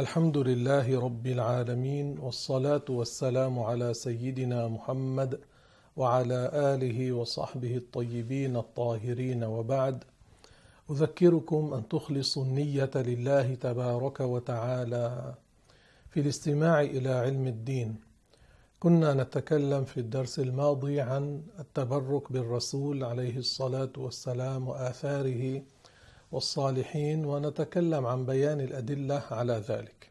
الحمد لله رب العالمين والصلاة والسلام على سيدنا محمد وعلى آله وصحبه الطيبين الطاهرين وبعد. أذكركم أن تخلصوا النية لله تبارك وتعالى في الاستماع إلى علم الدين. كنا نتكلم في الدرس الماضي عن التبرك بالرسول عليه الصلاة والسلام وآثاره والصالحين ونتكلم عن بيان الأدلة على ذلك.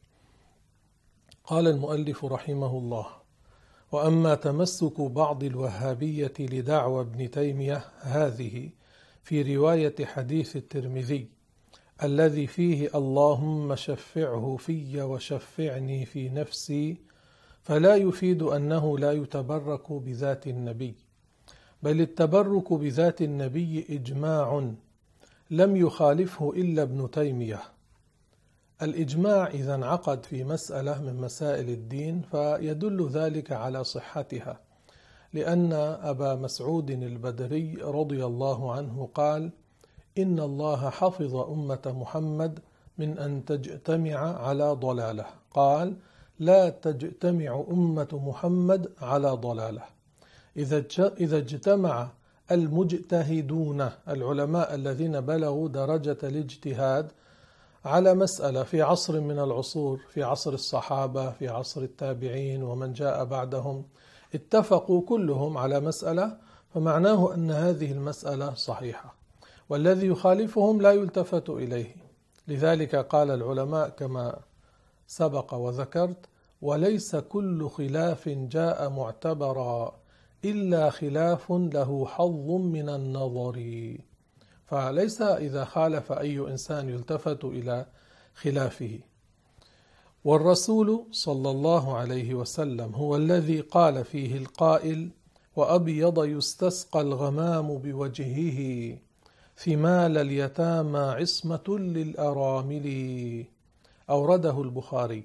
قال المؤلف رحمه الله: وأما تمسك بعض الوهابية لدعوى ابن تيمية هذه في رواية حديث الترمذي الذي فيه اللهم شفعه في وشفعني في نفسي فلا يفيد أنه لا يتبرك بذات النبي بل التبرك بذات النبي إجماع لم يخالفه إلا ابن تيمية. الإجماع إذا انعقد في مسألة من مسائل الدين فيدل ذلك على صحتها لأن أبا مسعود البدري رضي الله عنه قال إن الله حفظ أمة محمد من أن تجتمع على ضلالة. قال لا تجتمع أمة محمد على ضلالة. إذا اجتمع المجتهدون العلماء الذين بلغوا درجة الاجتهاد على مسألة في عصر من العصور في عصر الصحابة في عصر التابعين ومن جاء بعدهم اتفقوا كلهم على مسألة فمعناه أن هذه المسألة صحيحة. والذي يخالفهم لا يلتفت إليه. لذلك قال العلماء كما سبق وذكرت وليس كل خلاف جاء معتبرا. إلا خلاف له حظ من النظر. فليس إذا خالف أي إنسان يلتفت إلى خلافه. والرسول صلى الله عليه وسلم هو الذي قال فيه القائل وأبيض يستسقى الغمام بوجهه ثمال اليتامى عصمة للأرامل. أورده البخاري.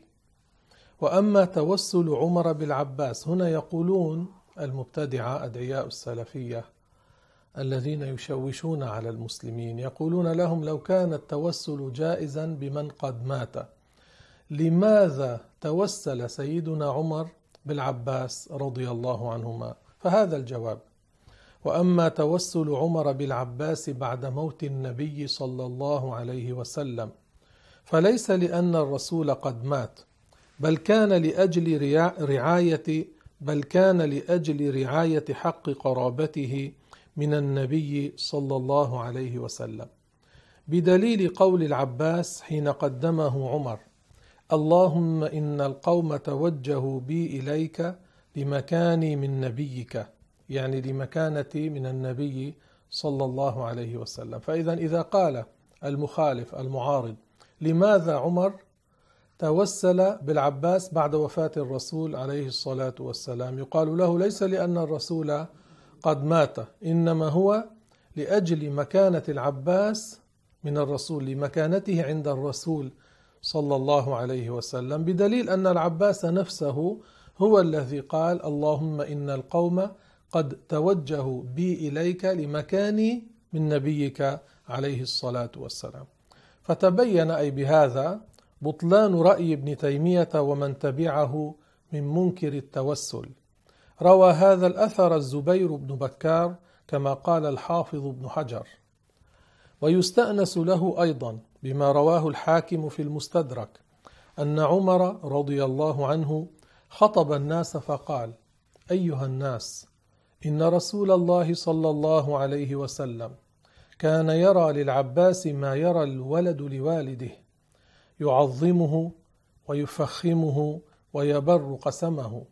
وأما توسل عمر بالعباس هنا يقولون المبتدعة أدعياء السلفية الذين يشوشون على المسلمين يقولون لهم لو كان التوسل جائزا بمن قد مات. لماذا توسل سيدنا عمر بالعباس رضي الله عنهما؟ فهذا الجواب. وأما توسل عمر بالعباس بعد موت النبي صلى الله عليه وسلم فليس لأن الرسول قد مات بل كان لأجل رعاية بل كان لأجل رعاية حق قرابته من النبي صلى الله عليه وسلم. بدليل قول العباس حين قدمه عمر اللهم إن القوم توجهوا بي إليك لمكاني من نبيك يعني لمكانتي من النبي صلى الله عليه وسلم. فإذا إذا قال المخالف المعارض لماذا عمر توسل بالعباس بعد وفاة الرسول عليه الصلاة والسلام. يقال له ليس لأن الرسول قد مات إنما هو لأجل مكانة العباس من الرسول لمكانته عند الرسول صلى الله عليه وسلم. بدليل أن العباس نفسه هو الذي قال اللهم إن القوم قد توجهوا بي إليك لمكاني من نبيك عليه الصلاة والسلام. فتبين أي بهذا بطلان رأي ابن تيمية ومن تبعه من منكر التوسل. روى هذا الأثر الزبير بن بكار كما قال الحافظ ابن حجر. ويستأنس له أيضا بما رواه الحاكم في المستدرك أن عمر رضي الله عنه خطب الناس فقال أيها الناس إن رسول الله صلى الله عليه وسلم كان يرى للعباس ما يرى الولد لوالده يعظمه ويفخمه ويبر قسمه.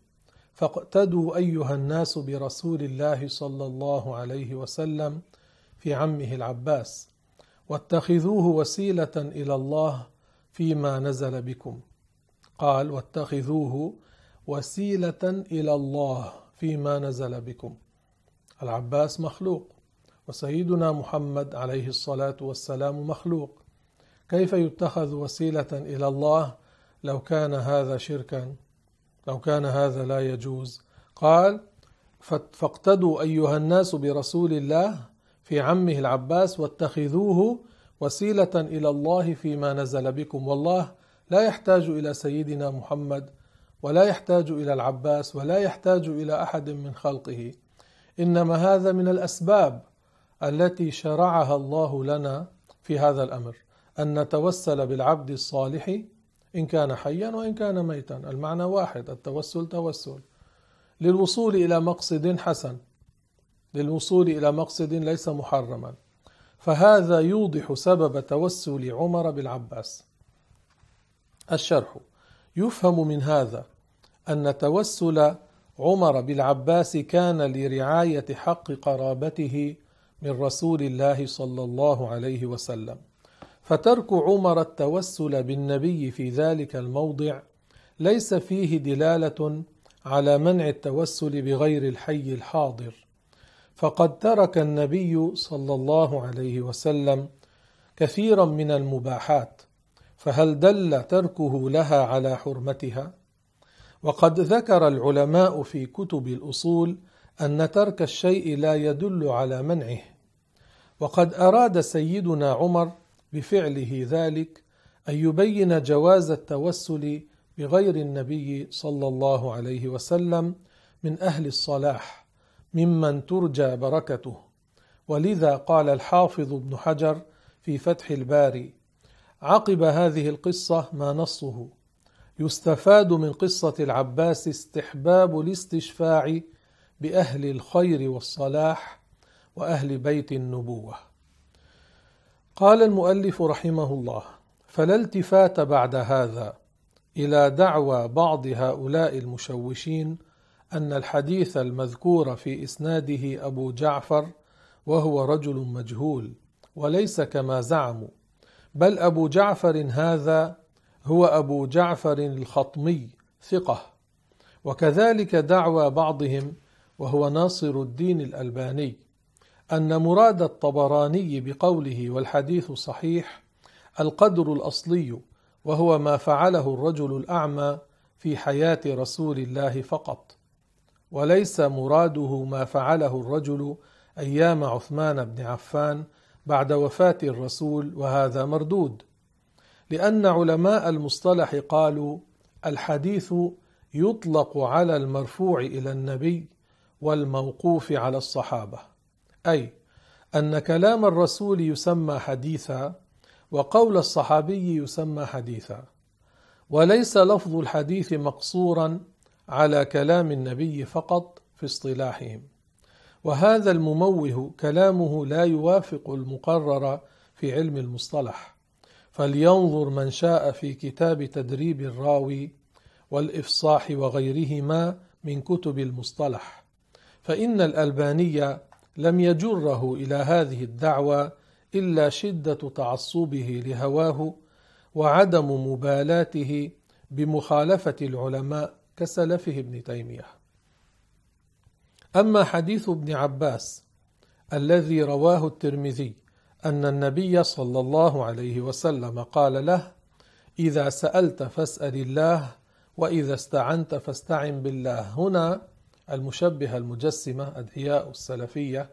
فاقتدوا أيها الناس برسول الله صلى الله عليه وسلم في عمه العباس واتخذوه وسيلة إلى الله فيما نزل بكم. قال واتخذوه وسيلة إلى الله فيما نزل بكم. العباس مخلوق وسيدنا محمد عليه الصلاة والسلام مخلوق. كيف يتخذ وسيلة إلى الله لو كان هذا شركا؟ لو كان هذا لا يجوز. قال فاقتدوا أيها الناس برسول الله في عمه العباس واتخذوه وسيلة إلى الله فيما نزل بكم. والله لا يحتاج إلى سيدنا محمد ولا يحتاج إلى العباس ولا يحتاج إلى أحد من خلقه. إنما هذا من الأسباب التي شرعها الله لنا في هذا الأمر. أن نتوسل بالعبد الصالح إن كان حيا وإن كان ميتا. المعنى واحد التوسل توسل. للوصول إلى مقصد حسن. للوصول إلى مقصد ليس محرما. فهذا يوضح سبب توسل عمر بالعباس الشرح. يفهم من هذا أن توسل عمر بالعباس كان لرعاية حق قرابته من رسول الله صلى الله عليه وسلم. فترك عمر التوسل بالنبي في ذلك الموضع ليس فيه دلالة على منع التوسل بغير الحي الحاضر. فقد ترك النبي صلى الله عليه وسلم كثيرا من المباحات فهل دل تركه لها على حرمتها؟ وقد ذكر العلماء في كتب الأصول أن ترك الشيء لا يدل على منعه. وقد أراد سيدنا عمر بفعله ذلك أن يبين جواز التوسل بغير النبي صلى الله عليه وسلم من أهل الصلاح ممن ترجى بركته. ولذا قال الحافظ ابن حجر في فتح الباري عقب هذه القصة ما نصه. يستفاد من قصة العباس استحباب الاستشفاع بأهل الخير والصلاح وأهل بيت النبوة. قال المؤلف رحمه الله فلا التفات بعد هذا إلى دعوى بعض هؤلاء المشوشين أن الحديث المذكور في إسناده أبو جعفر وهو رجل مجهول وليس كما زعموا بل أبو جعفر هذا هو أبو جعفر الخطمي ثقة وكذلك دعوى بعضهم وهو ناصر الدين الألباني. أن مراد الطبراني بقوله والحديث صحيح القدر الأصلي وهو ما فعله الرجل الأعمى في حياة رسول الله فقط. وليس مراده ما فعله الرجل أيام عثمان بن عفان بعد وفاة الرسول وهذا مردود. لأن علماء المصطلح قالوا الحديث يطلق على المرفوع إلى النبي والموقوف على الصحابة. أي أن كلام الرسول يسمى حديثا وقول الصحابي يسمى حديثا. وليس لفظ الحديث مقصورا على كلام النبي فقط في اصطلاحهم. وهذا المموه كلامه لا يوافق المقرر في علم المصطلح. فلينظر من شاء في كتاب تدريب الراوي والإفصاح وغيرهما من كتب المصطلح. فإن الألباني لم يجره إلى هذه الدعوى إلا شدة تعصبه لهواه وعدم مبالاته بمخالفة العلماء كسلفه ابن تيمية. أما حديث ابن عباس الذي رواه الترمذي أن النبي صلى الله عليه وسلم قال له إذا سألت فاسأل الله وإذا استعنت فاستعن بالله. هنا المشبهة المجسمة ادعياء السلفية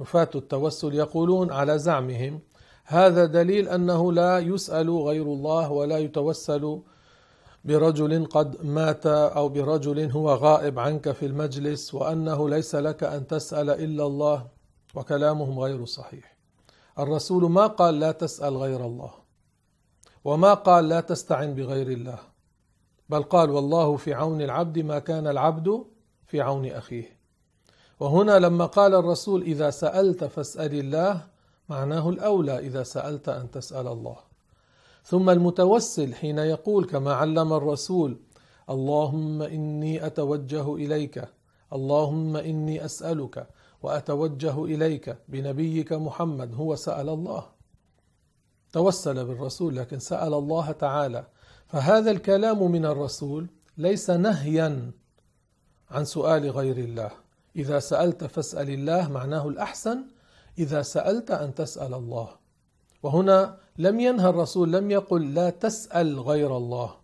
نفاة التوسل يقولون على زعمهم هذا دليل أنه لا يسأل غير الله ولا يتوسل برجل قد مات أو برجل هو غائب عنك في المجلس وأنه ليس لك أن تسأل إلا الله وكلامهم غير صحيح. الرسول ما قال لا تسأل غير الله وما قال لا تستعن بغير الله بل قال والله في عون العبد ما كان العبد في عون أخيه. وهنا لما قال الرسول إذا سألت فاسأل الله معناه الأولى إذا سألت أن تسأل الله. ثم المتوسل حين يقول كما علم الرسول اللهم إني أتوجه إليك اللهم إني أسألك وأتوجه إليك بنبيك محمد هو سأل الله. توسل بالرسول لكن سأل الله تعالى. فهذا الكلام من الرسول ليس نهيا عن سؤال غير الله. إذا سألت فاسأل الله معناه الأحسن إذا سألت أن تسأل الله. وهنا لم ينهى الرسول لم يقل لا تسأل غير الله.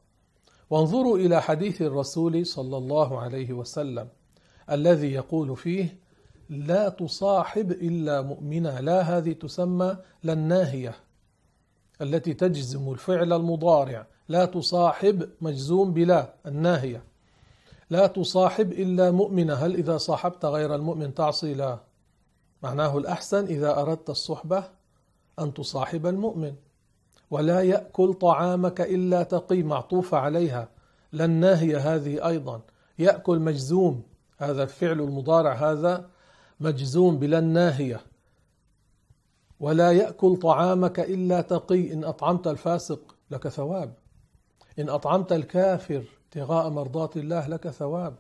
وانظروا إلى حديث الرسول صلى الله عليه وسلم الذي يقول فيه لا تصاحب إلا مؤمنا. لا هذه تسمى للناهيه التي تجزم الفعل المضارع. لا تصاحب مجزوم بلا الناهية. لا تصاحب إلا مؤمنة. هل إذا صاحبت غير المؤمن تعصي؟ لا. معناه الأحسن إذا أردت الصحبة أن تصاحب المؤمن. ولا يأكل طعامك إلا تقي معطوفة عليها. لن ناهية هذه أيضا. يأكل مجزوم. هذا الفعل المضارع هذا مجزوم بلا ناهية. ولا يأكل طعامك إلا تقي. إن أطعمت الفاسق لك ثواب. إن أطعمت الكافر ابتغاء مرضات الله لك ثواب.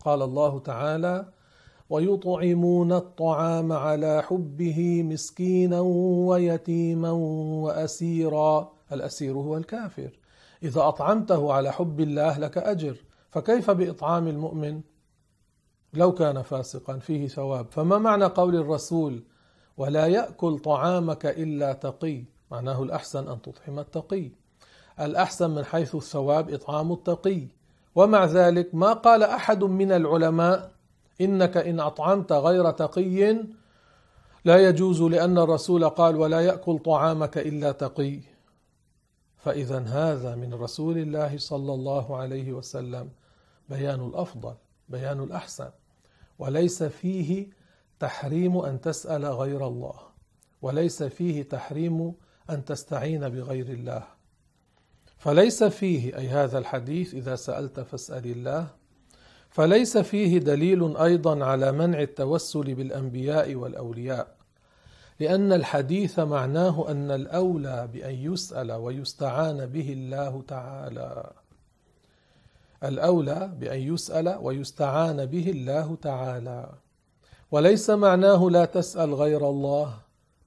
قال الله تعالى ويطعمون الطعام على حبه مسكينا ويتيما وأسيرا. الأسير هو الكافر. إذا أطعمته على حب الله لك أجر. فكيف بإطعام المؤمن؟ لو كان فاسقا فيه ثواب. فما معنى قول الرسول؟ ولا يأكل طعامك إلا تقي. معناه الأحسن أن تطعم التقي. الأحسن من حيث الثواب إطعام التقي. ومع ذلك ما قال أحد من العلماء إنك إن أطعمت غير تقي لا يجوز لأن الرسول قال ولا يأكل طعامك إلا تقي. فاذا هذا من رسول الله صلى الله عليه وسلم بيان الأفضل بيان الأحسن. وليس فيه تحريم أن تسأل غير الله وليس فيه تحريم أن تستعين بغير الله. فليس فيه أي هذا الحديث إذا سألت فاسأل الله. فليس فيه دليل أيضا على منع التوسل بالأنبياء والأولياء لأن الحديث معناه أن الأولى بأن يسأل ويستعان به الله تعالى. الأولى بأن يسأل ويستعان به الله تعالى. وليس معناه لا تسأل غير الله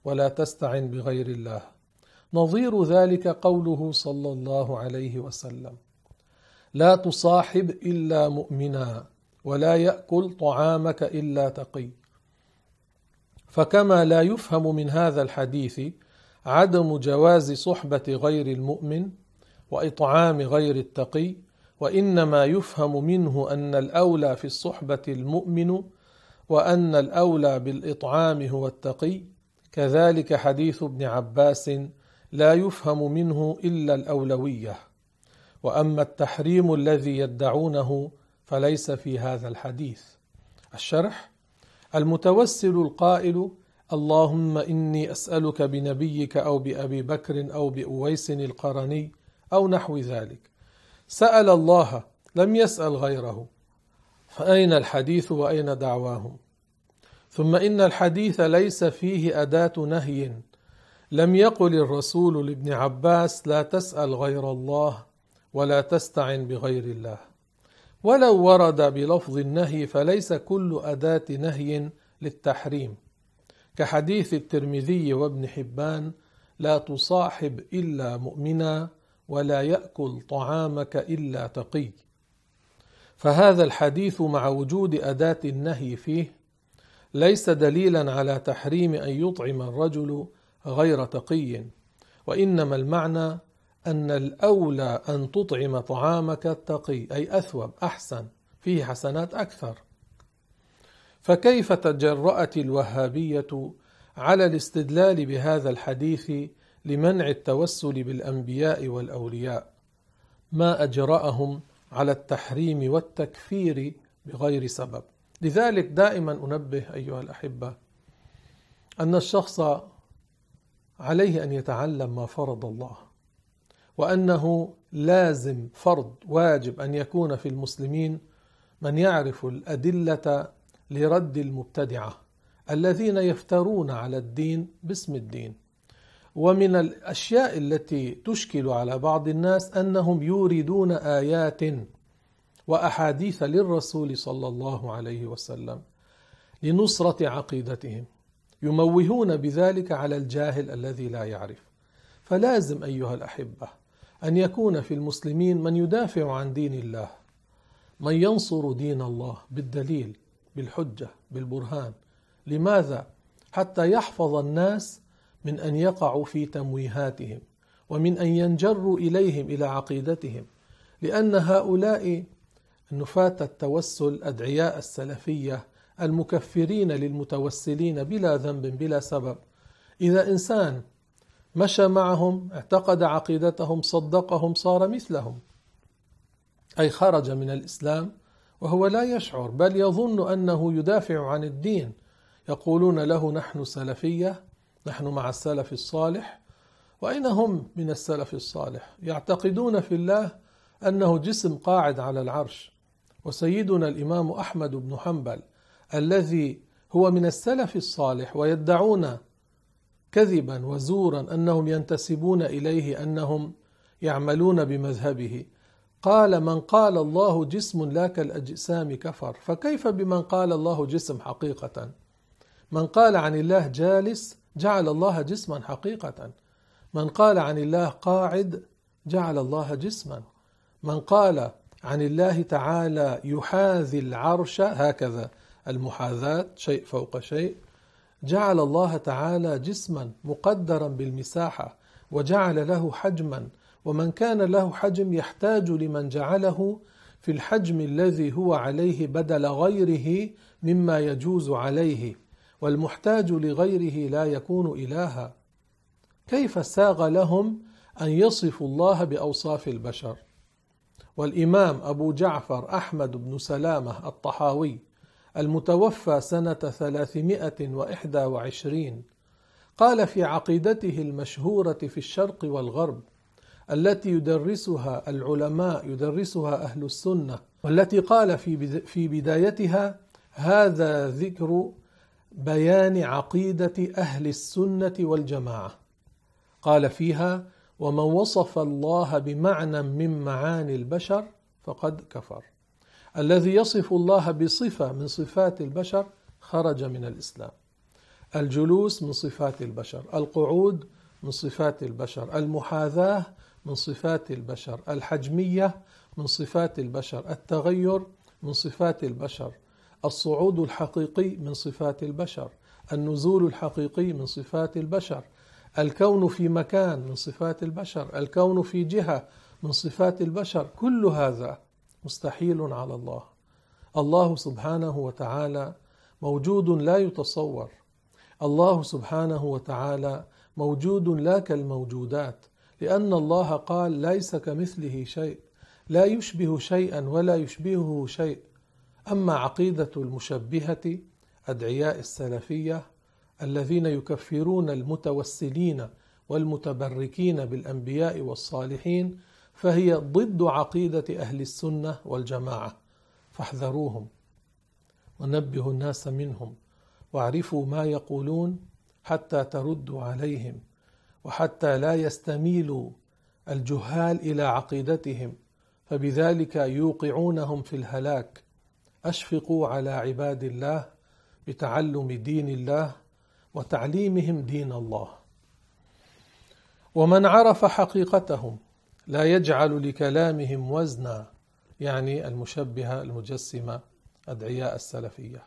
ولا تستعن بغير الله. نظير ذلك قوله صلى الله عليه وسلم. لا تصاحب إلا مؤمنا ولا يأكل طعامك إلا تقي. فكما لا يفهم من هذا الحديث عدم جواز صحبة غير المؤمن وإطعام غير التقي وإنما يفهم منه أن الأولى في الصحبة المؤمن وأن الأولى بالإطعام هو التقي. كذلك حديث ابن عباس لا يفهم منه إلا الأولوية. وأما التحريم الذي يدعونه فليس في هذا الحديث. الشرح المتوسل القائل اللهم إني أسألك بنبيك أو بأبي بكر أو بأويس القرني أو نحو ذلك. سأل الله لم يسأل غيره. فأين الحديث وأين دعواهم؟ ثم إن الحديث ليس فيه أداة نهي. لم يقل الرسول لابن عباس لا تسأل غير الله ولا تستعن بغير الله. ولو ورد بلفظ النهي فليس كل أداة نهي للتحريم. كحديث الترمذي وابن حبان لا تصاحب إلا مؤمنا ولا يأكل طعامك إلا تقي. فهذا الحديث مع وجود أداة النهي فيه ليس دليلا على تحريم أن يطعم الرجل غير تقي وإنما المعنى أن الأولى أن تطعم طعامك التقي أي أثوب أحسن فيه حسنات أكثر. فكيف تجرأت الوهابية على الاستدلال بهذا الحديث لمنع التوسل بالأنبياء والأولياء؟ ما أجرأهم على التحريم والتكفير بغير سبب. لذلك دائما أنبه أيها الأحبة أن الشخص عليه أن يتعلم ما فرض الله وأنه لازم فرض واجب أن يكون في المسلمين من يعرف الأدلة لرد المبتدعة الذين يفترون على الدين باسم الدين. ومن الأشياء التي تشكل على بعض الناس أنهم يوردون آيات وأحاديث للرسول صلى الله عليه وسلم لنصرة عقيدتهم. يموهون بذلك على الجاهل الذي لا يعرف. فلازم أيها الأحبة أن يكون في المسلمين من يدافع عن دين الله من ينصر دين الله بالدليل بالحجة بالبرهان. لماذا؟ حتى يحفظ الناس من أن يقعوا في تمويهاتهم ومن أن ينجروا إليهم إلى عقيدتهم. لأن هؤلاء نفاة التوسل أدعياء السلفية المكفرين للمتوسلين بلا ذنب بلا سبب. إذا إنسان مشى معهم اعتقد عقيدتهم صدقهم صار مثلهم أي خرج من الإسلام وهو لا يشعر بل يظن أنه يدافع عن الدين. يقولون له نحن سلفية نحن مع السلف الصالح وأين هم من السلف الصالح؟ يعتقدون في الله أنه جسم قاعد على العرش. وسيدنا الإمام أحمد بن حنبل الذي هو من السلف الصالح ويدعون كذبا وزورا أنهم ينتسبون إليه أنهم يعملون بمذهبه. قال من قال الله جسم لا كالأجسام كفر. فكيف بمن قال الله جسم حقيقة؟ من قال عن الله جالس جعل الله جسما حقيقة. من قال عن الله قاعد جعل الله جسما. من قال عن الله تعالى يحاذي العرش هكذا. المحاذاة شيء فوق شيء. جعل الله تعالى جسما مقدرا بالمساحة وجعل له حجما. ومن كان له حجم يحتاج لمن جعله في الحجم الذي هو عليه بدل غيره مما يجوز عليه. والمحتاج لغيره لا يكون إلها. كيف ساغ لهم أن يصفوا الله بأوصاف البشر؟ والإمام أبو جعفر أحمد بن سلامة الطحاوي المتوفى سنة ثلاثمائة وإحدى وعشرين. قال في عقيدته المشهورة في الشرق والغرب التي يدرسها العلماء يدرسها أهل السنة والتي قال في بدايتها هذا ذكر بيان عقيدة أهل السنة والجماعة قال فيها ومن وصف الله بمعنى من معاني البشر فقد كفر الذي يصف الله بصفة من صفات البشر خرج من الإسلام الجلوس من صفات البشر القعود من صفات البشر المحاذاة من صفات البشر الحجمية من صفات البشر التغير من صفات البشر الصعود الحقيقي من صفات البشر النزول الحقيقي من صفات البشر الكون في مكان من صفات البشر الكون في جهة من صفات البشر كل هذا مستحيل على الله. الله سبحانه وتعالى موجود لا يتصور. الله سبحانه وتعالى موجود لا كالموجودات لأن الله قال ليس كمثله شيء لا يشبه شيئا ولا يشبهه شيء. أما عقيدة المشبهة أدعياء السلفية الذين يكفرون المتوسلين والمتبركين بالأنبياء والصالحين فهي ضد عقيدة أهل السنة والجماعة. فاحذروهم ونبهوا الناس منهم واعرفوا ما يقولون حتى تردوا عليهم وحتى لا يستميلوا الجهال إلى عقيدتهم. فبذلك يوقعونهم في الهلاك. أشفقوا على عباد الله بتعلم دين الله وتعليمهم دين الله. ومن عرف حقيقتهم لا يجعل لكلامهم وزنا يعني المشبهة المجسمة أدعياء السلفية.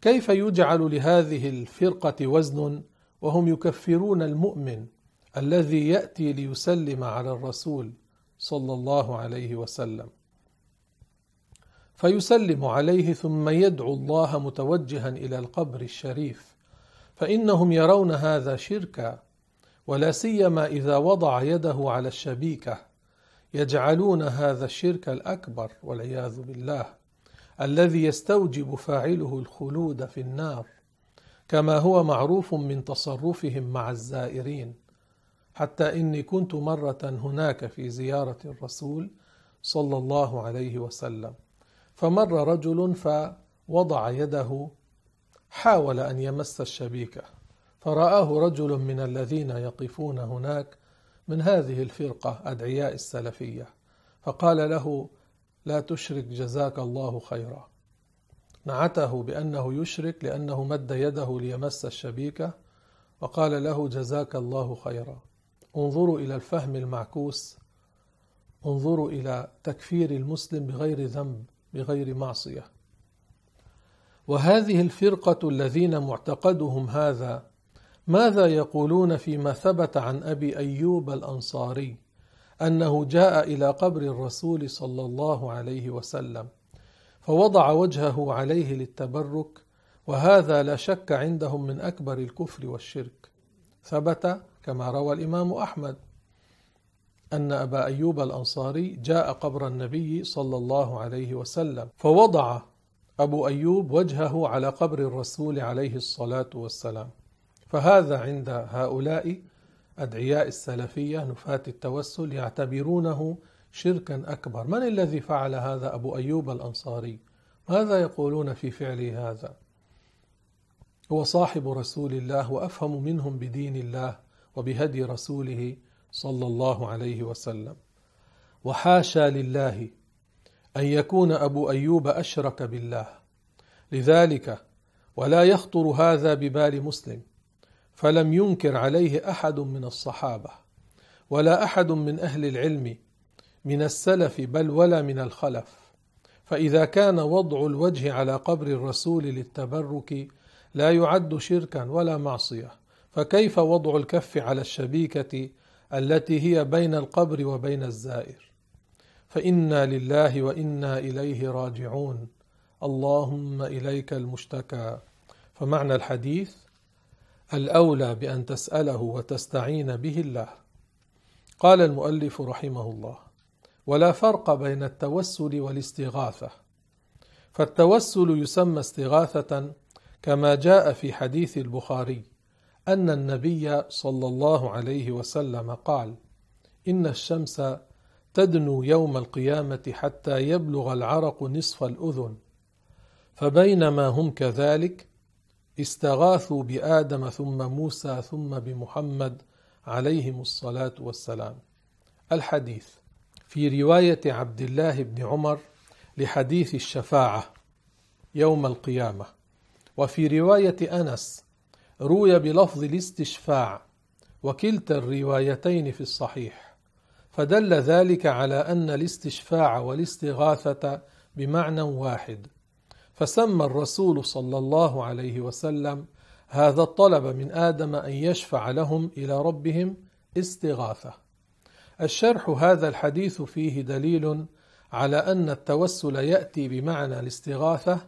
كيف يجعل لهذه الفرقة وزن وهم يكفرون المؤمن الذي يأتي ليسلم على الرسول صلى الله عليه وسلم؟ فيسلم عليه ثم يدعو الله متوجها إلى القبر الشريف. فإنهم يرون هذا شركا ولا سيما إذا وضع يده على الشبيكة يجعلون هذا الشرك الأكبر والعياذ بالله الذي يستوجب فاعله الخلود في النار كما هو معروف من تصرفهم مع الزائرين. حتى إني كنت مرة هناك في زيارة الرسول صلى الله عليه وسلم فمر رجل فوضع يده حاول أن يمس الشبيكة. فرآه رجل من الذين يقفون هناك من هذه الفرقة أدعياء السلفية فقال له لا تشرك جزاك الله خيرا. نعته بأنه يشرك لأنه مد يده ليمس الشبيكة وقال له جزاك الله خيرا. انظروا إلى الفهم المعكوس انظروا إلى تكفير المسلم بغير ذنب بغير معصية. وهذه الفرقة الذين معتقدهم هذا ماذا يقولون فيما ثبت عن أبي أيوب الأنصاري؟ أنه جاء إلى قبر الرسول صلى الله عليه وسلم فوضع وجهه عليه للتبرك وهذا لا شك عندهم من أكبر الكفر والشرك. ثبت كما روى الإمام أحمد أن أبا أيوب الأنصاري جاء قبر النبي صلى الله عليه وسلم فوضع أبو أيوب وجهه على قبر الرسول عليه الصلاة والسلام. فهذا عند هؤلاء أدعياء السلفية نفاة التوسل يعتبرونه شركا أكبر. من الذي فعل هذا؟ أبو أيوب الأنصاري. ماذا يقولون في فعله هذا؟ هو صاحب رسول الله وأفهم منهم بدين الله وبهدي رسوله صلى الله عليه وسلم. وحاشا لله أن يكون أبو أيوب أشرك بالله. لذلك ولا يخطر هذا ببال مسلم. فلم ينكر عليه أحد من الصحابة ولا أحد من أهل العلم من السلف بل ولا من الخلف. فإذا كان وضع الوجه على قبر الرسول للتبرك لا يعد شركا ولا معصية. فكيف وضع الكف على الشبيكة التي هي بين القبر وبين الزائر؟ فإنا لله وإنا إليه راجعون. اللهم إليك المشتكى. فمعنى الحديث الأولى بأن تسأله وتستعين به الله. قال المؤلف رحمه الله ولا فرق بين التوسل والاستغاثة. فالتوسل يسمى استغاثة كما جاء في حديث البخاري أن النبي صلى الله عليه وسلم قال: إن الشمس تدنو يوم القيامة حتى يبلغ العرق نصف الأذن، فبينما هم كذلك استغاثوا بآدم ثم موسى ثم بمحمد عليهم الصلاة والسلام. الحديث في رواية عبد الله بن عمر لحديث الشفاعة يوم القيامة، وفي رواية أنس روي بلفظ الاستشفاع وكلتا الروايتين في الصحيح فدل ذلك على أن الاستشفاع والاستغاثة بمعنى واحد فسمى الرسول صلى الله عليه وسلم هذا الطلب من آدم أن يشفع لهم إلى ربهم استغاثة. الشرح هذا الحديث فيه دليل على أن التوسل يأتي بمعنى الاستغاثة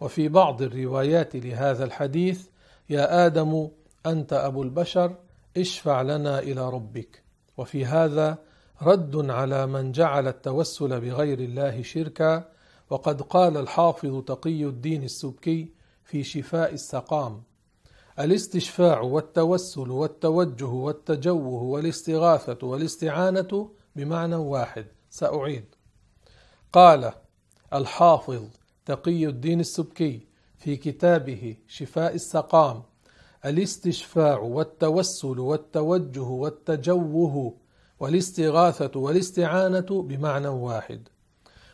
وفي بعض الروايات لهذا الحديث يا آدم أنت أبو البشر اشفع لنا إلى ربك. وفي هذا رد على من جعل التوسل بغير الله شركا وقد قال الحافظ تقي الدين السبكي في شفاء السقام الاستشفاع والتوسل والتوجه والتجوه والاستغاثة والاستعانة بمعنى واحد سأعيد. قال الحافظ تقي الدين السبكي في كتابه شفاء السقام الاستشفاع والتوسل والتوجه والتجوه والاستغاثة والاستعانة بمعنى واحد.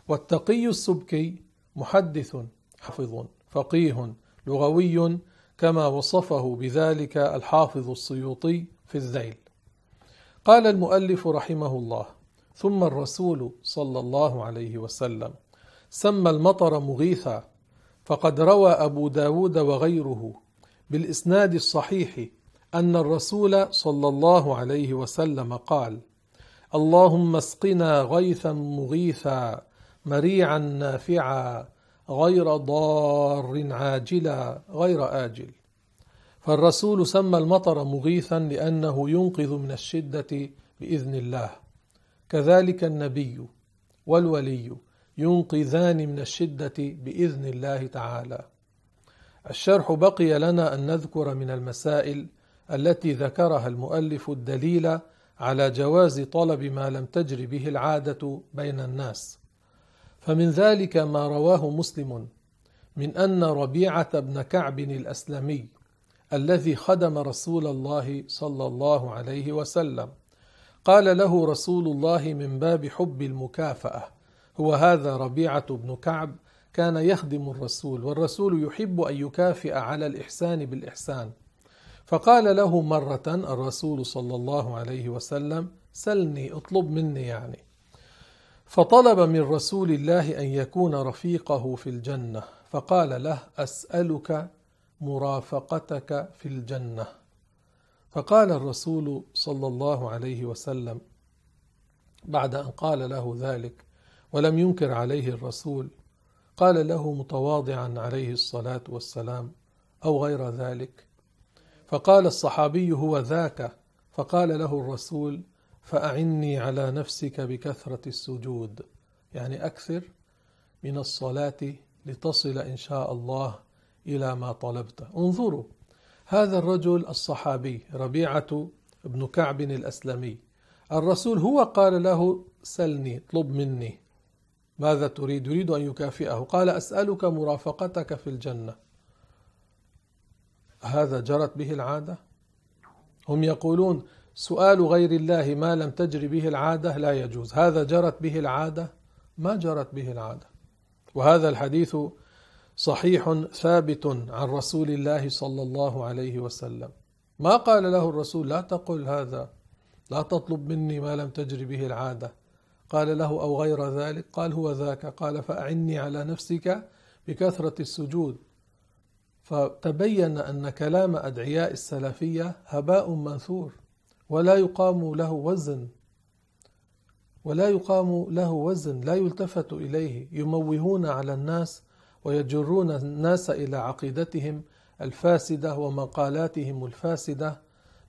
والتقي السبكي محدث حفظ فقيه لغوي كما وصفه بذلك الحافظ السيوطي في الذيل. قال المؤلف رحمه الله ثم الرسول صلى الله عليه وسلم سمى المطر مغيثا فقد روى أبو داود وغيره بالإسناد الصحيح أن الرسول صلى الله عليه وسلم قال اللهم اسقنا غيثا مغيثا مريعا نافعا غير ضار عاجلا غير آجل فالرسول سمى المطر مغيثا لأنه ينقذ من الشدة بإذن الله كذلك النبي والولي ينقذان من الشدة بإذن الله تعالى. الشرح بقي لنا أن نذكر من المسائل التي ذكرها المؤلف الدليل على جواز طلب ما لم تجر به العادة بين الناس. فمن ذلك ما رواه مسلم من أن ربيعة بن كعب الأسلمي الذي خدم رسول الله صلى الله عليه وسلم قال له رسول الله من باب حب المكافأة هو هذا ربيعة بن كعب كان يخدم الرسول والرسول يحب أن يكافئ على الإحسان بالإحسان. فقال له مرة الرسول صلى الله عليه وسلم سلني اطلب مني يعني. فطلب من رسول الله أن يكون رفيقه في الجنة فقال له أسألك مرافقتك في الجنة. فقال الرسول صلى الله عليه وسلم بعد أن قال له ذلك ولم ينكر عليه الرسول قال له متواضعا عليه الصلاة والسلام أو غير ذلك. فقال الصحابي هو ذاك؟ فقال له الرسول فأعني على نفسك بكثرة السجود. يعني أكثر من الصلاة لتصل إن شاء الله إلى ما طلبت. انظروا هذا الرجل الصحابي ربيعة بن كعب الأسلمي. الرسول هو قال له سلني اطلب مني. ماذا تريد؟ يريد أن يكافئه. قال أسألك مرافقتك في الجنة. هذا جرت به العادة؟ هم يقولون سؤال غير الله ما لم تجر به العادة لا يجوز. هذا جرت به العادة؟ ما جرت به العادة. وهذا الحديث صحيح ثابت عن رسول الله صلى الله عليه وسلم. ما قال له الرسول؟ لا تقل هذا. لا تطلب مني ما لم تجر به العادة. قال له أو غير ذلك؟ قال هو ذاك. قال فأعني على نفسك بكثرة السجود. فتبين أن كلام أدعياء السلفية هباء منثور. ولا يقام له وزن. ولا يقام له وزن لا يلتفت إليه. يموهون على الناس ويجرون الناس إلى عقيدتهم الفاسدة ومقالاتهم الفاسدة.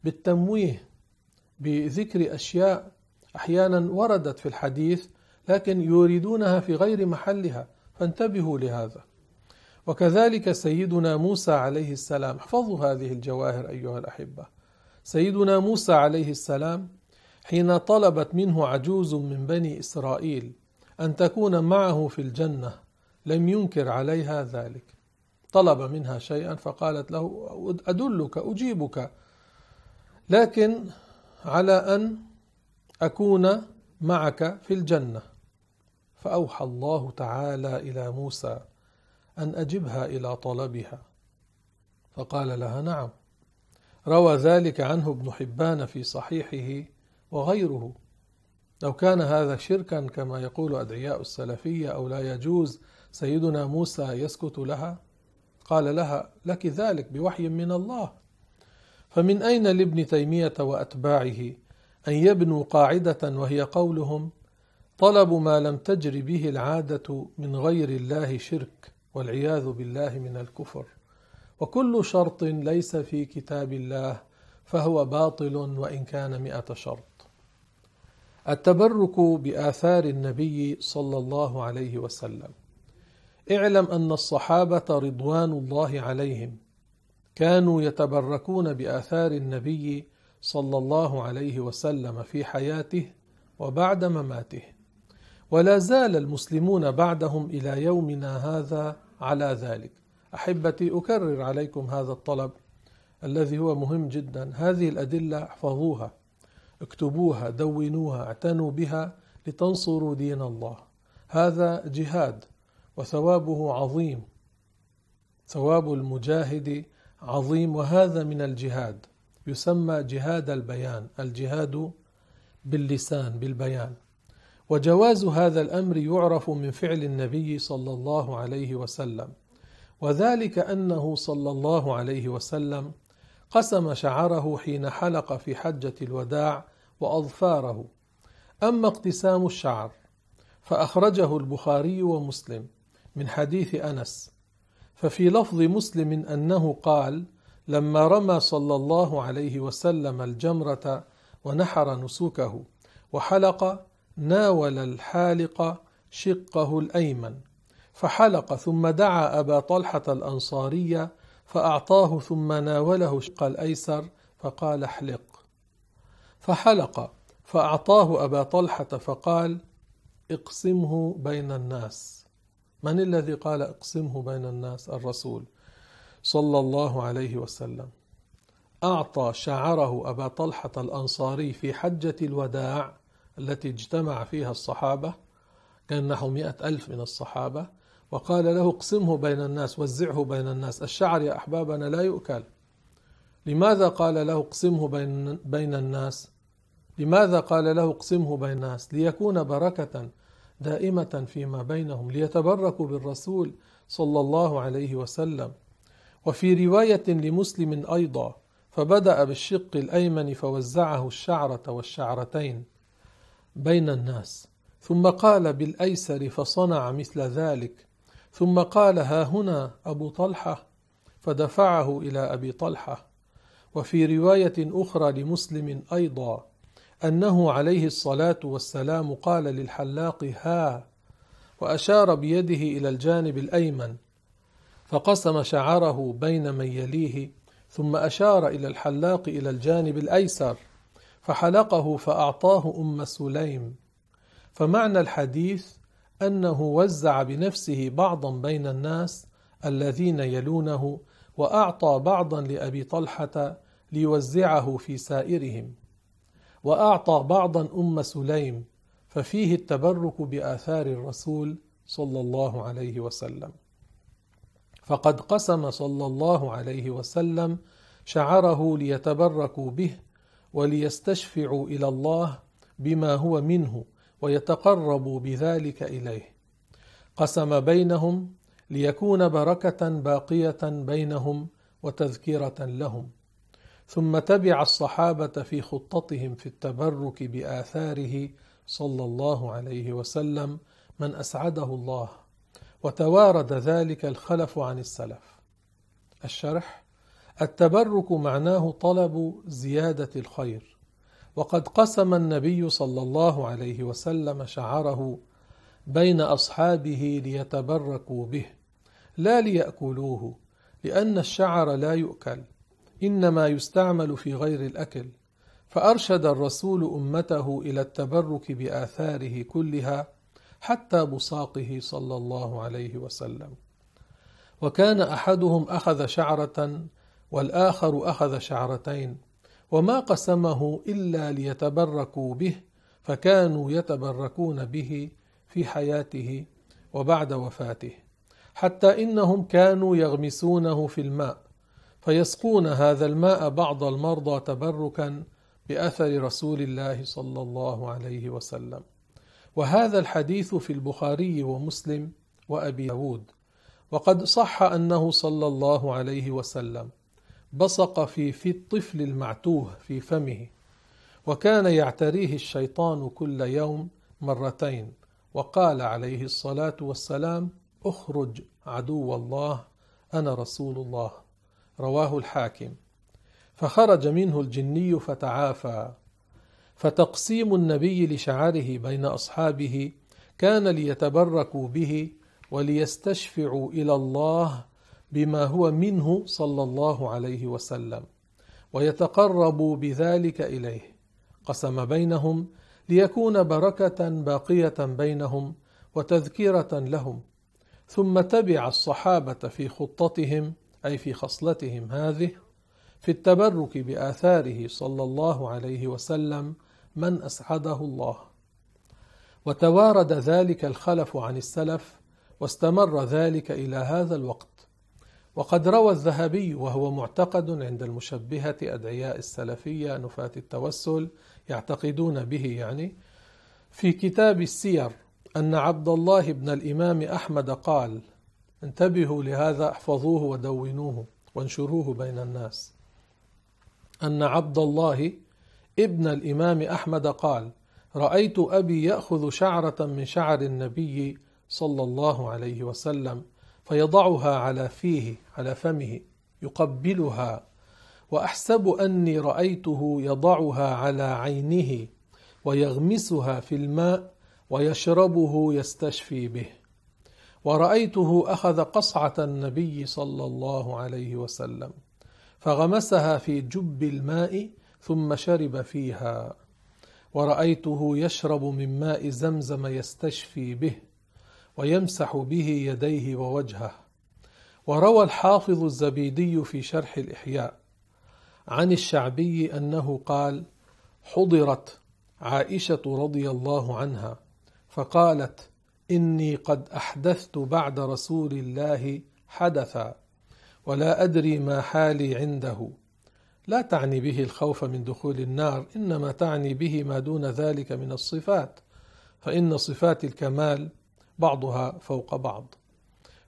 بالتمويه بذكر أشياء أحيانا وردت في الحديث لكن يريدونها في غير محلها. فانتبهوا لهذا. وكذلك سيدنا موسى عليه السلام. احفظوا هذه الجواهر أيها الأحبة. سيدنا موسى عليه السلام حين طلبت منه عجوز من بني إسرائيل أن تكون معه في الجنة لم ينكر عليها ذلك. طلب منها شيئا فقالت له أدلك أجيبك. لكن على أن أكون معك في الجنة. فأوحى الله تعالى إلى موسى أن أجبها إلى طلبها. فقال لها نعم. روى ذلك عنه ابن حبان في صحيحه وغيره. لو كان هذا شركا كما يقول أدعياء السلفية أو لا يجوز سيدنا موسى يسكت لها قال لها لك ذلك بوحي من الله. فمن أين لابن تيمية وأتباعه أن يبنوا قاعدة وهي قولهم طلب ما لم تجر به العادة من غير الله شرك والعياذ بالله من الكفر؟ وكل شرط ليس في كتاب الله فهو باطل وإن كان مئة شرط. التبرك بآثار النبي صلى الله عليه وسلم. اعلم أن الصحابة رضوان الله عليهم كانوا يتبركون بآثار النبي صلى الله عليه وسلم في حياته وبعد مماته. ولا زال المسلمون بعدهم إلى يومنا هذا على ذلك. أحبتي أكرر عليكم هذا الطلب الذي هو مهم جدا. هذه الأدلة احفظوها اكتبوها دونوها اعتنوا بها لتنصروا دين الله. هذا جهاد وثوابه عظيم ثواب المجاهد عظيم وهذا من الجهاد. يسمى جهاد البيان الجهاد باللسان بالبيان. وجواز هذا الأمر يعرف من فعل النبي صلى الله عليه وسلم. وذلك أنه صلى الله عليه وسلم قسم شعره حين حلق في حجة الوداع وأظفاره. أما اقتسام الشعر فأخرجه البخاري ومسلم من حديث أنس ففي لفظ مسلم أنه قال لما رمى صلى الله عليه وسلم الجمرة ونحر نسوكه وحلق ناول الحالق شقه الأيمن فحلق ثم دعا أبا طلحة الأنصاري فأعطاه ثم ناوله شق الأيسر فقال احلق. فحلق فأعطاه أبا طلحة فقال اقسمه بين الناس. من الذي قال اقسمه بين الناس؟ الرسول صلى الله عليه وسلم. أعطى شعره أبا طلحة الأنصاري في حجة الوداع التي اجتمع فيها الصحابة كان نحو مئة ألف من الصحابة وقال له اقسمه بين الناس وزعه بين الناس الشعر يا أحبابنا لا يؤكل. لماذا قال له اقسمه بين, بين الناس؟ لماذا قال له اقسمه بين الناس؟ ليكون بركة دائمة فيما بينهم ليتبركوا بالرسول صلى الله عليه وسلم. وفي رواية لمسلم أيضا فبدأ بالشق الأيمن فوزعه الشعرة والشعرتين بين الناس ثم قال بالأيسر فصنع مثل ذلك. ثم قال ها هنا أبو طلحة فدفعه إلى أبي طلحة. وفي رواية أخرى لمسلم أيضا أنه عليه الصلاة والسلام قال للحلاق ها وأشار بيده إلى الجانب الأيمن فقسم شعره بين من يليه ثم أشار إلى الحلاق إلى الجانب الأيسر فحلقه فأعطاه أم سليم. فمعنى الحديث أنه وزع بنفسه بعضا بين الناس الذين يلونه وأعطى بعضا لأبي طلحة ليوزعه في سائرهم وأعطى بعضا أم سليم ففيه التبرك بآثار الرسول صلى الله عليه وسلم. فقد قسم صلى الله عليه وسلم شعره ليتبركوا به وليستشفعوا إلى الله بما هو منه. ويتقربوا بذلك إليه. قسم بينهم ليكون بركة باقية بينهم وتذكرة لهم. ثم تبع الصحابة في خطتهم في التبرك بآثاره صلى الله عليه وسلم من أسعده الله وتوارد ذلك الخلف عن السلف. الشرح التبرك معناه طلب زيادة الخير. وقد قسم النبي صلى الله عليه وسلم شعره بين أصحابه ليتبركوا به لا ليأكلوه لأن الشعر لا يؤكل إنما يستعمل في غير الأكل. فأرشد الرسول أمته إلى التبرك بآثاره كلها حتى بصاقه صلى الله عليه وسلم. وكان أحدهم أخذ شعرة والآخر أخذ شعرتين. وما قسمه إلا ليتبركوا به فكانوا يتبركون به في حياته وبعد وفاته. حتى إنهم كانوا يغمسونه في الماء فيسقون هذا الماء بعض المرضى تبركا بأثر رسول الله صلى الله عليه وسلم. وهذا الحديث في البخاري ومسلم وأبي داود. وقد صح أنه صلى الله عليه وسلم. بصق في في الطفل المعتوه في فمه وكان يعتريه الشيطان كل يوم مرتين وقال عليه الصلاة والسلام أخرج عدو الله أنا رسول الله. رواه الحاكم. فخرج منه الجني فتعافى. فتقسيم النبي لشعره بين أصحابه كان ليتبركوا به وليستشفعوا إلى الله بما هو منه صلى الله عليه وسلم ويتقربوا بذلك إليه. قسم بينهم ليكون بركة باقية بينهم وتذكرة لهم ثم تبع الصحابة في خطتهم أي في خصلتهم هذه في التبرك بآثاره صلى الله عليه وسلم من أسعده الله. وتوارد ذلك الخلف عن السلف واستمر ذلك إلى هذا الوقت. وقد روى الذهبي وهو معتقد عند المشبهة أدعياء السلفية نفاة التوسل يعتقدون به يعني في كتاب السير أن عبد الله بن الإمام أحمد قال انتبهوا لهذا احفظوه ودونوه وانشروه بين الناس. أن عبد الله ابن الإمام أحمد قال: رأيت أبي يأخذ شعرة من شعر النبي صلى الله عليه وسلم فيضعها على فيه على فمه يقبلها. وأحسب أني رأيته يضعها على عينه ويغمسها في الماء ويشربه يستشفي به. ورأيته أخذ قصعة النبي صلى الله عليه وسلم فغمسها في جب الماء ثم شرب فيها. ورأيته يشرب من ماء زمزم يستشفي به. ويمسح به يديه ووجهه. وروى الحافظ الزبيدي في شرح الإحياء عن الشعبي أنه قال حضرت عائشة رضي الله عنها فقالت إني قد أحدثت بعد رسول الله حدثا ولا أدري ما حالي عنده. لا تعني به الخوف من دخول النار إنما تعني به ما دون ذلك من الصفات فإن صفات الكمال بعضها فوق بعض.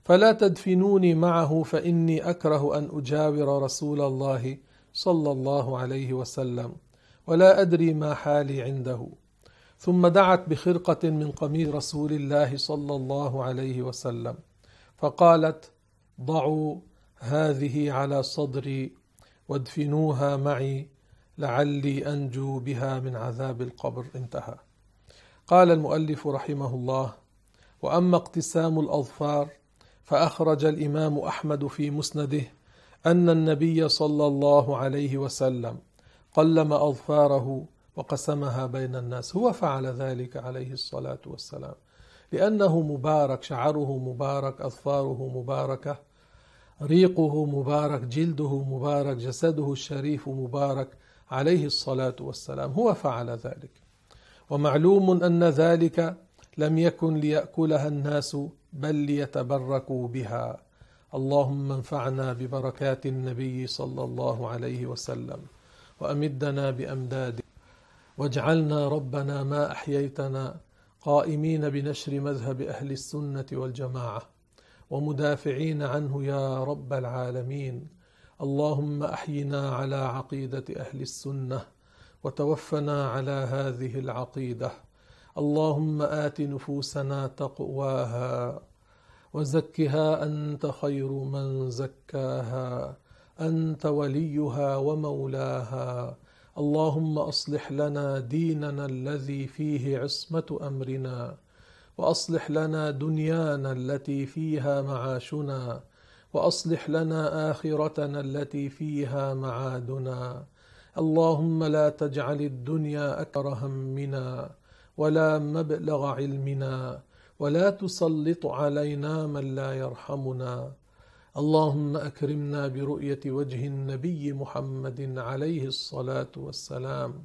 فلا تدفنوني معه فإني أكره أن أجاور رسول الله صلى الله عليه وسلم ولا أدري ما حالي عنده. ثم دعت بخرقة من قميص رسول الله صلى الله عليه وسلم فقالت ضعوا هذه على صدري وادفنوها معي لعلي أنجو بها من عذاب القبر. انتهى. قال المؤلف رحمه الله وأما اقتسام الأظفار فأخرج الإمام أحمد في مسنده أن النبي صلى الله عليه وسلم قلم أظفاره وقسمها بين الناس. هو فعل ذلك عليه الصلاة والسلام لأنه مبارك شعره مبارك أظفاره مباركة ريقه مبارك جلده مبارك جسده الشريف مبارك عليه الصلاة والسلام. هو فعل ذلك. ومعلوم أن ذلك لم يكن ليأكلها الناس بل ليتبركوا بها. اللهم انفعنا ببركات النبي صلى الله عليه وسلم وأمدنا بأمداده. واجعلنا ربنا ما أحييتنا قائمين بنشر مذهب أهل السنة والجماعة ومدافعين عنه يا رب العالمين. اللهم أحينا على عقيدة أهل السنة وتوفنا على هذه العقيدة. اللهم آت نفوسنا تقواها وزكها أنت خير من زكاها أنت وليها ومولاها. اللهم أصلح لنا ديننا الذي فيه عصمة أمرنا وأصلح لنا دنيانا التي فيها معاشنا وأصلح لنا آخرتنا التي فيها معادنا. اللهم لا تجعل الدنيا اكبر همنا ولا مبلغ علمنا ولا تسلط علينا من لا يرحمنا. اللهم أكرمنا برؤية وجه النبي محمد عليه الصلاة والسلام.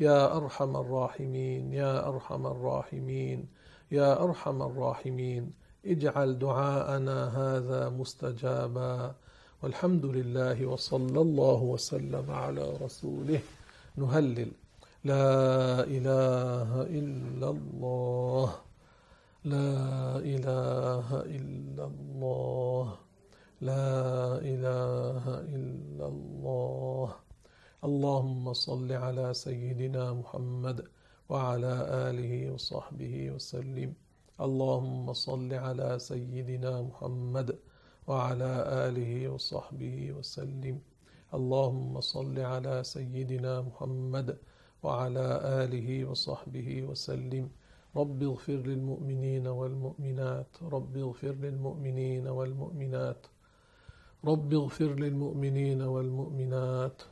يا أرحم الراحمين يا أرحم الراحمين يا أرحم الراحمين. اجعل دعاءنا هذا مستجابا. والحمد لله وصلى الله وسلم على رسوله. نهلل. لا إله إلا الله. لا إله إلا الله. لا إله إلا الله. اللهم صل على سيدنا محمد وعلى آله وصحبه وسلم. اللهم صل على سيدنا محمد وعلى آله وصحبه وسلم. اللهم صل على سيدنا محمد وعلى آله وصحبه وسلم. رب اغفر للمؤمنين والمؤمنات. رب اغفر للمؤمنين والمؤمنات. رب اغفر للمؤمنين والمؤمنات.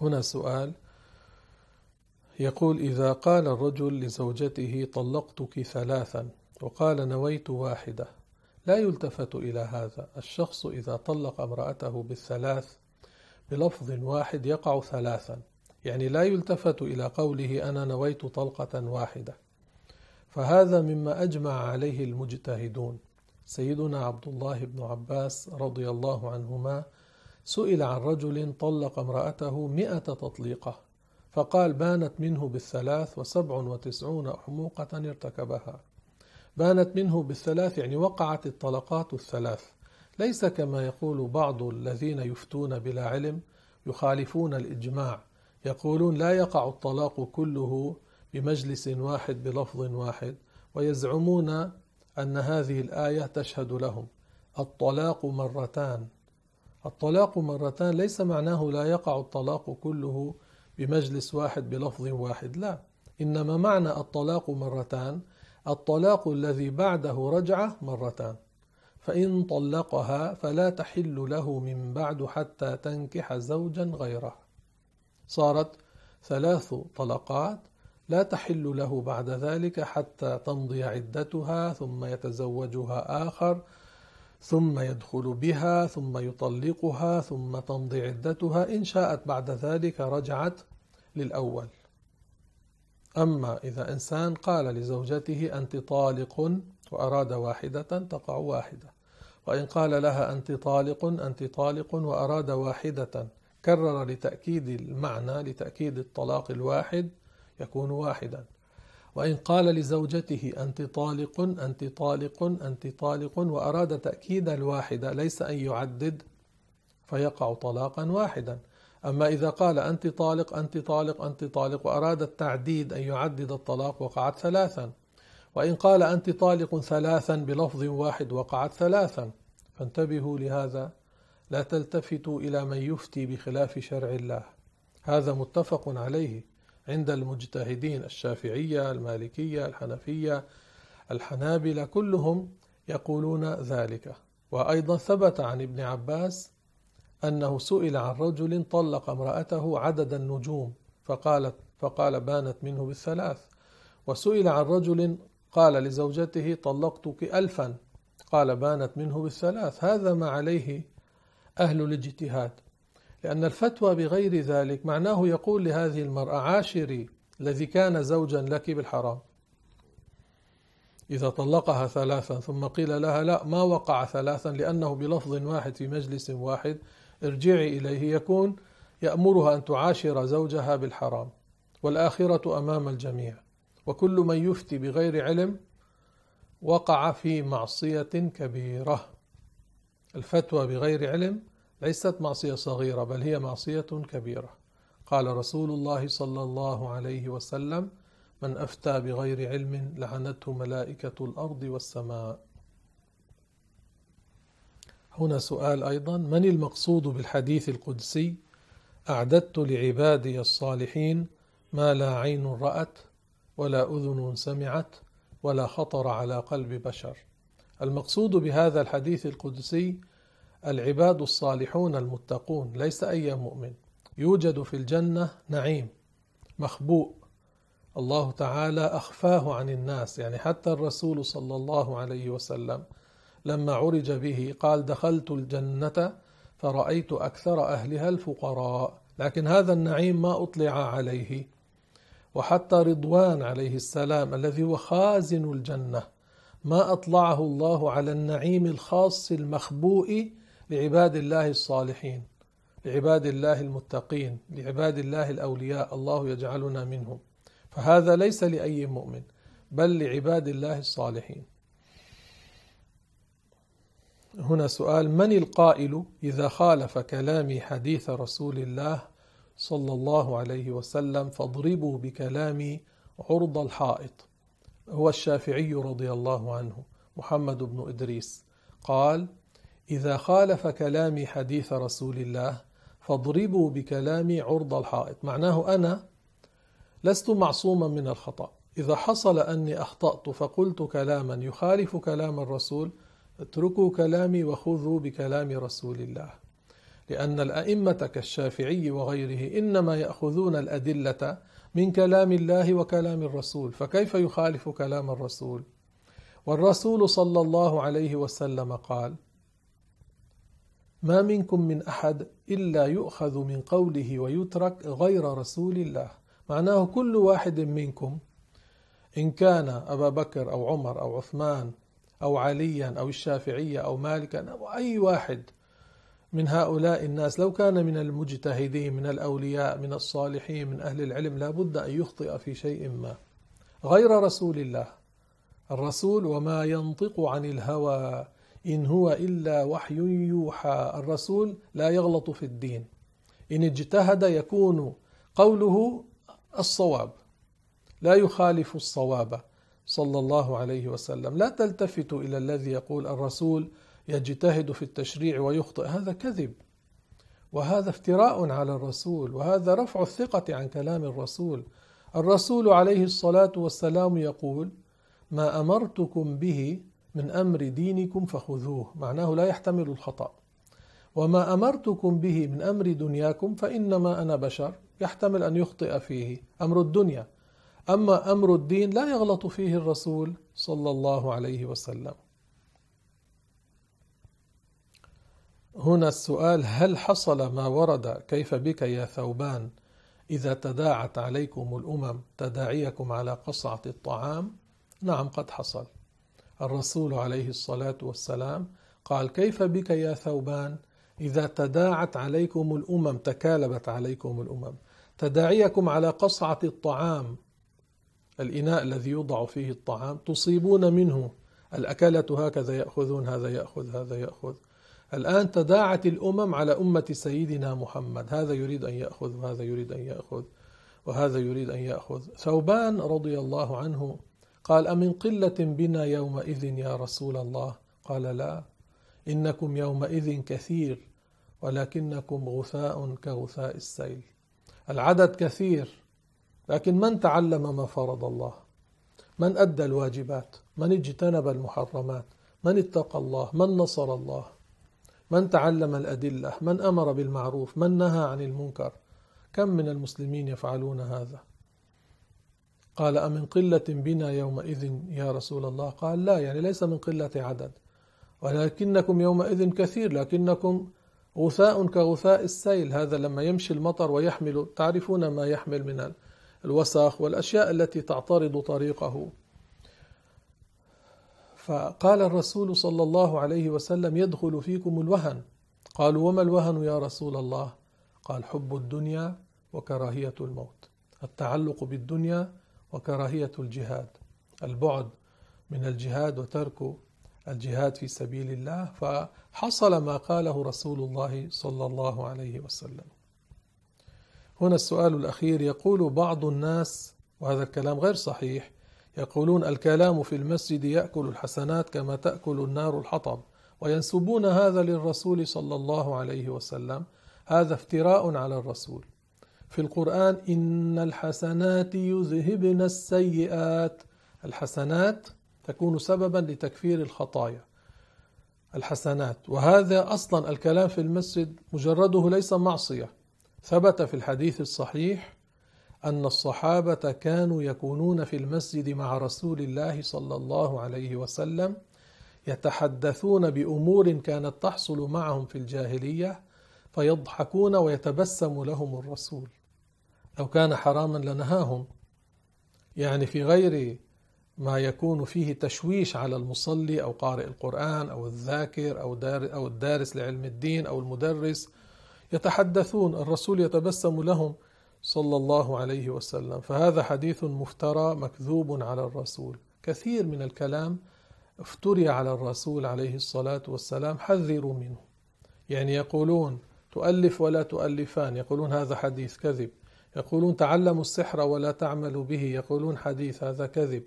هنا سؤال. يقول إذا قال الرجل لزوجته طلقتك ثلاثا وقال نويت واحدة لا يلتفت إلى هذا. الشخص إذا طلق امرأته بالثلاث بلفظ واحد يقع ثلاثا. يعني لا يلتفت إلى قوله أنا نويت طلقة واحدة. فهذا مما أجمع عليه المجتهدون. سيدنا عبد الله بن عباس رضي الله عنهما سئل عن رجل طلق امرأته مئة تطليقة فقال بانت منه بالثلاث وسبع وتسعون أحموقة ارتكبها. بانت منه بالثلاث يعني وقعت الطلقات الثلاث. ليس كما يقول بعض الذين يفتون بلا علم يخالفون الإجماع يقولون لا يقع الطلاق كله بمجلس واحد بلفظ واحد ويزعمون أن هذه الآية تشهد لهم. الطلاق مرتان. الطلاق مرتان ليس معناه لا يقع الطلاق كله بمجلس واحد بلفظ واحد لا. إنما معنى الطلاق مرتان الطلاق الذي بعده رجعة مرتان. فإن طلقها فلا تحل له من بعد حتى تنكح زوجا غيره. صارت ثلاث طلقات لا تحل له بعد ذلك حتى تمضي عدتها ثم يتزوجها آخر ثم يدخل بها ثم يطلقها ثم تمضي عدتها. إن شاءت بعد ذلك رجعت للأول. أما إذا إنسان قال لزوجته أنت طالق وأراد واحدة تقع واحدة. وإن قال لها أنت طالق أنت طالق وأراد واحدة. كرر لتأكيد المعنى لتأكيد الطلاق الواحد يكون واحدا. وإن قال لزوجته أنت طالق أنت طالق أنت طالق وأراد تأكيد الواحدة ليس أن يعدد فيقع طلاقا واحدا. أما إذا قال أنت طالق أنت طالق أنت طالق وأراد التعديد أن يعدد الطلاق وقعت ثلاثا. وإن قال أنت طالق ثلاثا بلفظ واحد وقعت ثلاثا فانتبهوا لهذا. لا تلتفتوا إلى من يفتي بخلاف شرع الله. هذا متفق عليه عند المجتهدين الشافعية المالكية الحنفية الحنابلة كلهم يقولون ذلك. وأيضا ثبت عن ابن عباس أنه سئل عن رجل طلق امرأته عدد النجوم فقالت فقال بانت منه بالثلاث. وسئل عن رجل قال لزوجته طلقتك ألفا. قال بانت منه بالثلاث. هذا ما عليه أهل الاجتهاد. لأن الفتوى بغير ذلك معناه يقول لهذه المرأة عاشري الذي كان زوجا لك بالحرام. إذا طلقها ثلاثا ثم قيل لها لا ما وقع ثلاثا لأنه بلفظ واحد في مجلس واحد. ارجعي إليه يكون يأمرها أن تعاشر زوجها بالحرام. والآخرة أمام الجميع. وكل من يفتي بغير علم وقع في معصية كبيرة. الفتوى بغير علم ليست معصية صغيرة بل هي معصية كبيرة. قال رسول الله صلى الله عليه وسلم من أفتى بغير علم لعنته ملائكة الأرض والسماء. هنا سؤال أيضا من المقصود بالحديث القدسي؟ أعددت لعبادي الصالحين ما لا عين رأت ولا أذن سمعت ولا خطر على قلب بشر. المقصود بهذا الحديث القدسي العباد الصالحون المتقون ليس أي مؤمن. يوجد في الجنة نعيم مخبوء. الله تعالى أخفاه عن الناس يعني حتى الرسول صلى الله عليه وسلم لما عرج به قال دخلت الجنة فرأيت أكثر أهلها الفقراء. لكن هذا النعيم ما أطلع عليه. وحتى رضوان عليه السلام الذي هو خازن الجنة ما أطلعه الله على النعيم الخاص المخبوء لعباد الله الصالحين لعباد الله المتقين لعباد الله الأولياء الله يجعلنا منهم. فهذا ليس لأي مؤمن بل لعباد الله الصالحين. هنا سؤال من القائل إذا خالف كلامي حديث رسول الله صلى الله عليه وسلم فاضربوا بكلامي عرض الحائط. هو الشافعي رضي الله عنه محمد بن إدريس. قال إذا خالف كلامي حديث رسول الله فاضربوا بكلامي عرض الحائط. معناه أنا لست معصوما من الخطأ. إذا حصل أني أخطأت فقلت كلاما يخالف كلام الرسول اتركوا كلامي وخذوا بكلام رسول الله. لأن الأئمة كالشافعي وغيره إنما يأخذون الأدلة من كلام الله وكلام الرسول فكيف يخالف كلام الرسول؟ والرسول صلى الله عليه وسلم قال ما منكم من أحد إلا يؤخذ من قوله ويترك غير رسول الله. معناه كل واحد منكم إن كان أبا بكر أو عمر أو عثمان أو عليا أو الشافعية أو مالكا أو أي واحد من هؤلاء الناس. لو كان من المجتهدين من الأولياء من الصالحين من أهل العلم لا بد أن يخطئ في شيء ما. غير رسول الله. الرسول وما ينطق عن الهوى. إن هو إلا وحي يوحى. الرسول لا يغلط في الدين. إن اجتهد يكون قوله الصواب. لا يخالف الصواب. صلى الله عليه وسلم. لا تلتفتوا إلى الذي يقول الرسول يجتهد في التشريع ويخطئ. هذا كذب. وهذا افتراء على الرسول. وهذا رفع الثقة عن كلام الرسول. الرسول عليه الصلاة والسلام يقول ما أمرتكم به من أمر دينكم فخذوه. معناه لا يحتمل الخطأ. وما أمرتكم به من أمر دنياكم فإنما أنا بشر. يحتمل أن يخطئ فيه أمر الدنيا. أما أمر الدين لا يغلط فيه الرسول صلى الله عليه وسلم. هنا السؤال هل حصل ما ورد كيف بك يا ثوبان؟ إذا تداعت عليكم الأمم تداعيكم على قصعة الطعام؟ نعم قد حصل. الرسول عليه الصلاة والسلام قال كيف بك يا ثوبان؟ إذا تداعت عليكم الأمم تكالبت عليكم الأمم تداعيكم على قصعة الطعام الإناء الذي يوضع فيه الطعام تصيبون منه الأكلة هكذا يأخذون هذا يأخذ هذا يأخذ. الآن تداعت الأمم على أمة سيدنا محمد. هذا يريد أن يأخذ وهذا يريد أن يأخذ وهذا يريد أن يأخذ. ثوبان رضي الله عنه قال أمن قلة بنا يومئذ يا رسول الله؟ قال لا. إنكم يومئذ كثير ولكنكم غثاء كغثاء السيل. العدد كثير لكن من تعلم ما فرض الله؟ من أدى الواجبات؟ من اجتنب المحرمات؟ من اتقى الله؟ من نصر الله؟ من تعلم الأدلة من أمر بالمعروف من نهى عن المنكر. كم من المسلمين يفعلون هذا؟ قال أمن قلة بنا يومئذ يا رسول الله؟ قال لا يعني ليس من قلة عدد. ولكنكم يومئذ كثير لكنكم غثاء كغثاء السيل. هذا لما يمشي المطر ويحمل تعرفون ما يحمل من الوسخ والأشياء التي تعترض طريقه. فقال الرسول صلى الله عليه وسلم يدخل فيكم الوهن. قالوا وما الوهن يا رسول الله؟ قال حب الدنيا وكراهية الموت التعلق بالدنيا وكراهية الجهاد البعد من الجهاد وترك الجهاد في سبيل الله. فحصل ما قاله رسول الله صلى الله عليه وسلم. هنا السؤال الأخير يقول بعض الناس وهذا الكلام غير صحيح يقولون الكلام في المسجد يأكل الحسنات كما تأكل النار الحطب وينسبون هذا للرسول صلى الله عليه وسلم هذا افتراء على الرسول. في القرآن إن الحسنات يذهبن السيئات. الحسنات تكون سببا لتكفير الخطايا. الحسنات. وهذا أصلا الكلام في المسجد مجرده ليس معصية. ثبت في الحديث الصحيح أن الصحابة كانوا يكونون في المسجد مع رسول الله صلى الله عليه وسلم يتحدثون بأمور كانت تحصل معهم في الجاهلية فيضحكون ويتبسم لهم الرسول. لو كان حراما لنهاهم. يعني في غير ما يكون فيه تشويش على المصلي أو قارئ القرآن أو الذاكر أو, دار أو الدارس لعلم الدين أو المدرس يتحدثون الرسول يتبسم لهم. صلى الله عليه وسلم. فهذا حديث مفترى مكذوب على الرسول. كثير من الكلام افتري على الرسول عليه الصلاة والسلام حذروا منه. يعني يقولون تؤلف ولا تؤلفان يقولون هذا حديث كذب. يقولون تعلموا السحر ولا تعملوا به يقولون حديث هذا كذب.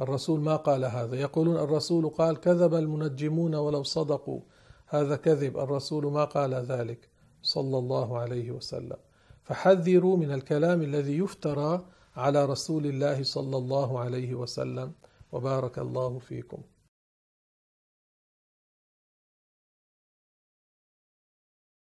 الرسول ما قال هذا؟ يقولون الرسول قال كذب المنجمون ولو صدقوا هذا كذب. الرسول ما قال ذلك. صلى الله عليه وسلم. فحذروا من الكلام الذي يفترى على رسول الله صلى الله عليه وسلم. وبارك الله فيكم.